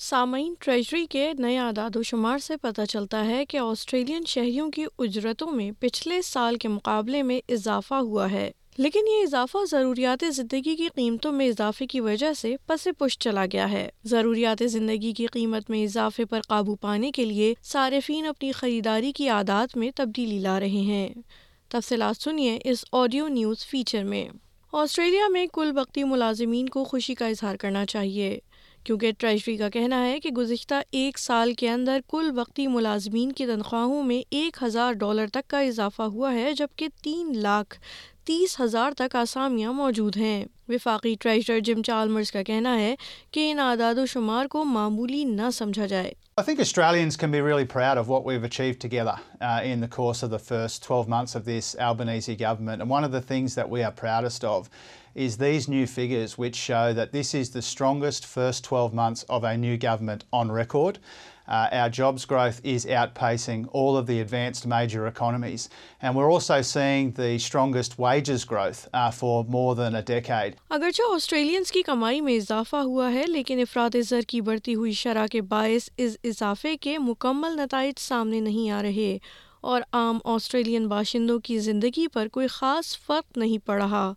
سامعین ٹریجری کے نئے اعداد و شمار سے پتہ چلتا ہے کہ آسٹریلین شہریوں کی اجرتوں میں پچھلے سال کے مقابلے میں اضافہ ہوا ہے لیکن یہ اضافہ ضروریات زندگی کی قیمتوں میں اضافے کی وجہ سے پس پش چلا گیا ہے ضروریات زندگی کی قیمت میں اضافے پر قابو پانے کے لیے صارفین اپنی خریداری کی عادات میں تبدیلی لا رہے ہیں تفصیلات سنیے اس آڈیو نیوز فیچر میں آسٹریلیا میں کل وقتی ملازمین کو خوشی کا اظہار کرنا چاہیے کیونکہ ٹریجری کا کہنا ہے کہ گزشتہ ایک سال کے اندر کل وقتی ملازمین کی تنخواہوں میں ایک ہزار ڈالر تک کا اضافہ ہوا ہے جبکہ تین لاکھ تیس ہزار تک آسامیاں موجود ہیں وفاقی ٹریجر جم چار ہے اگرچہ آسٹریلینز کی کمائی میں اضافہ ہوا ہے لیکن افراد زر کی بڑھتی ہوئی شرح کے باعث اس اضافے کے مکمل نتائج سامنے نہیں آ رہے اور عام آسٹریلین باشندوں کی زندگی پر کوئی خاص فرق نہیں پڑ رہا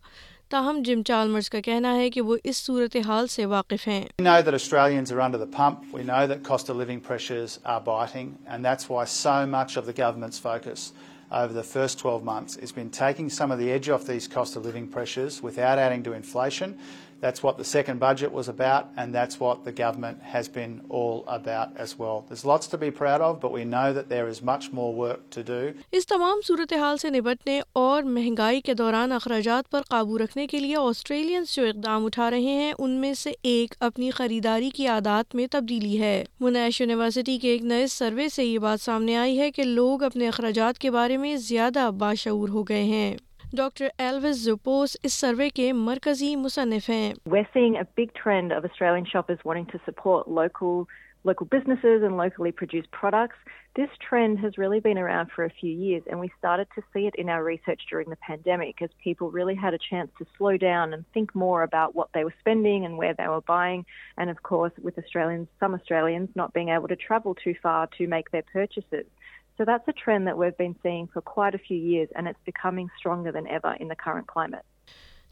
تاہم جم چالمرز کا کہنا ہے کہ وہ اس صورتحال سے واقف ہیں We know that Australians are under the pump. We know that cost of living pressures are biting. And that's why so much of the government's focus over the first 12 months has been taking some of the edge off these cost of living pressures without adding to inflation, That's what the second budget was about, and that's what the government has been all about as well. There's lots to be proud of, but we know that there is much more work to do. اس تمام صورتحال سے نبٹنے اور مہنگائی کے دوران اخراجات پر قابو رکھنے کے لیے آسٹریلینز جو اقدام اٹھا رہے ہیں ان میں سے ایک اپنی خریداری کی عادات میں تبدیلی ہے منیش یونیورسٹی کے ایک نئے سروے سے یہ بات سامنے آئی ہے کہ لوگ اپنے اخراجات کے بارے میں زیادہ باشعور ہو گئے ہیں ڈاکٹر ایلوز زوپوس اس سروے کے مرکزی مصنف ہیں we seeing a big trend of Australian shop as wanting to support local local businesses and locally produce products this trend has really been are up for few years and we start to see it in our research during the pandemic as people really had a chance to slow down and think more about what they was spending and where they are buying and of course with Australian some Australians not being able to travel too far to make their purchases So that's a trend that we've been seeing for quite a few years and it's becoming stronger than ever in the current climate.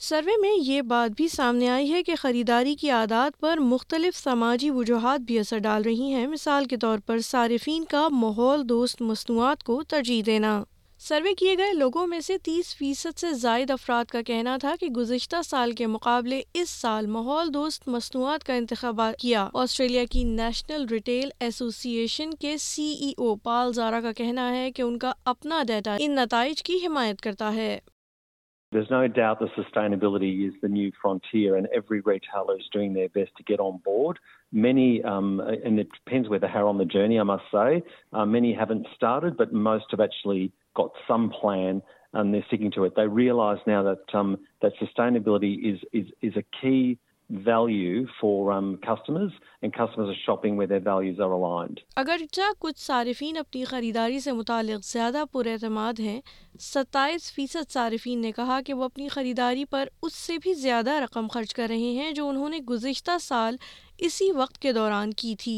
Survey میں یہ بات بھی سامنے آئی ہے کہ خریداری کی عادات پر مختلف سماجی وجوہات بھی اثر ڈال رہی ہیں مثال کے طور پر صارفین کا ماحول دوست مصنوعات کو ترجیح دینا سروے کیے گئے لوگوں میں سے تیس فیصد سے زائد افراد کا کہنا تھا کہ گزشتہ سال کے مقابلے اس سال ماحول دوست مصنوعات کا انتخاب کیا آسٹریلیا کی نیشنل ریٹیل ایسوسی ایشن کے سی ای او پال زارا کا کہنا ہے کہ ان کا اپنا ڈیٹا ان نتائج کی حمایت کرتا ہے There's no doubt that sustainability is the new frontier and every retailer is doing their best to get on board. Many, um, and it depends where they are on the journey, I must say, uh, many haven't started, but most have actually got some plan and they're sticking to it. They realise now that um, that sustainability is is is a key value for um, customers and customers are shopping where their values are aligned. اگر جا کچھ صارفین اپنی خریداری سے متعلق زیادہ پر اعتماد ہیں ستائیس فیصد صارفین نے کہا کہ وہ اپنی خریداری پر اس سے بھی زیادہ رقم خرچ کر رہے ہیں جو انہوں نے گزشتہ سال اسی وقت کے دوران کی تھی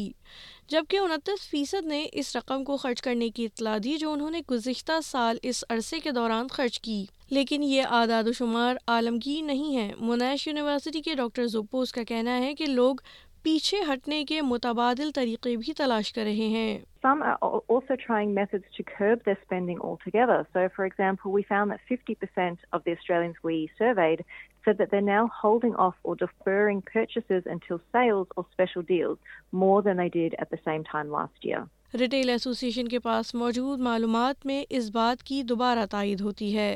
جبکہ انتیس فیصد نے اس رقم کو خرچ کرنے کی اطلاع دی جو انہوں نے گزشتہ سال اس عرصے کے دوران خرچ کی لیکن یہ اعداد و شمار عالمگیر نہیں ہے منیش یونیورسٹی کے ڈاکٹر زوپوس کا کہنا ہے کہ لوگ پیچھے ہٹنے کے متبادل طریقے بھی تلاش کر رہے ہیں some also trying methods to curb the spending altogether so for example we found that 50% of the Australians we surveyed so that they're now holding off or deferring purchases until sales or special deals more than they did at the same time last year. Retail association کے پاس موجود معلومات میں اس بات کی دوبارہ تائید ہوتی ہے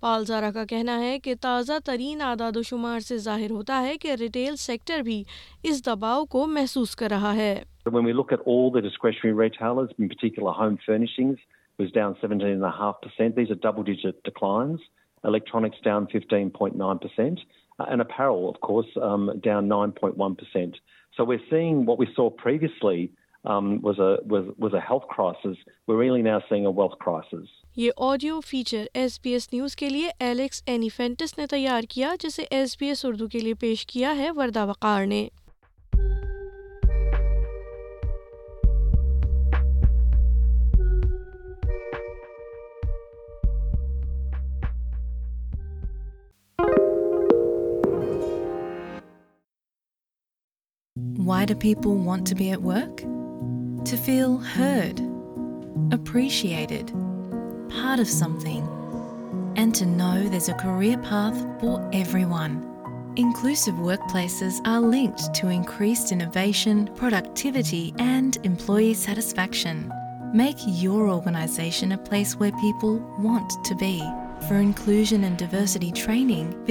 پال زارا کا کہنا ہے کہ تازہ ترین اعداد و شمار سے ظاہر ہوتا ہے کہ ریٹیل سیکٹر بھی اس دباؤ کو محسوس کر رہا ہے When we look at all the discretionary retailers, in particular home furnishings, was down 17.5%. These are double-digit declines. electronics down 15.9%, uh, and apparel, of course, um, down 9.1%. So we're seeing what we saw previously um, was, a, was, was a health crisis. We're really now seeing a wealth crisis. یہ audio feature S B S news کے لیے Alex اینیفینٹس نے تیار کیا جسے S B S Urdu کے لیے پیش کیا ہے وردہ وقار نے میک یورگ پیپلٹی ٹریننگ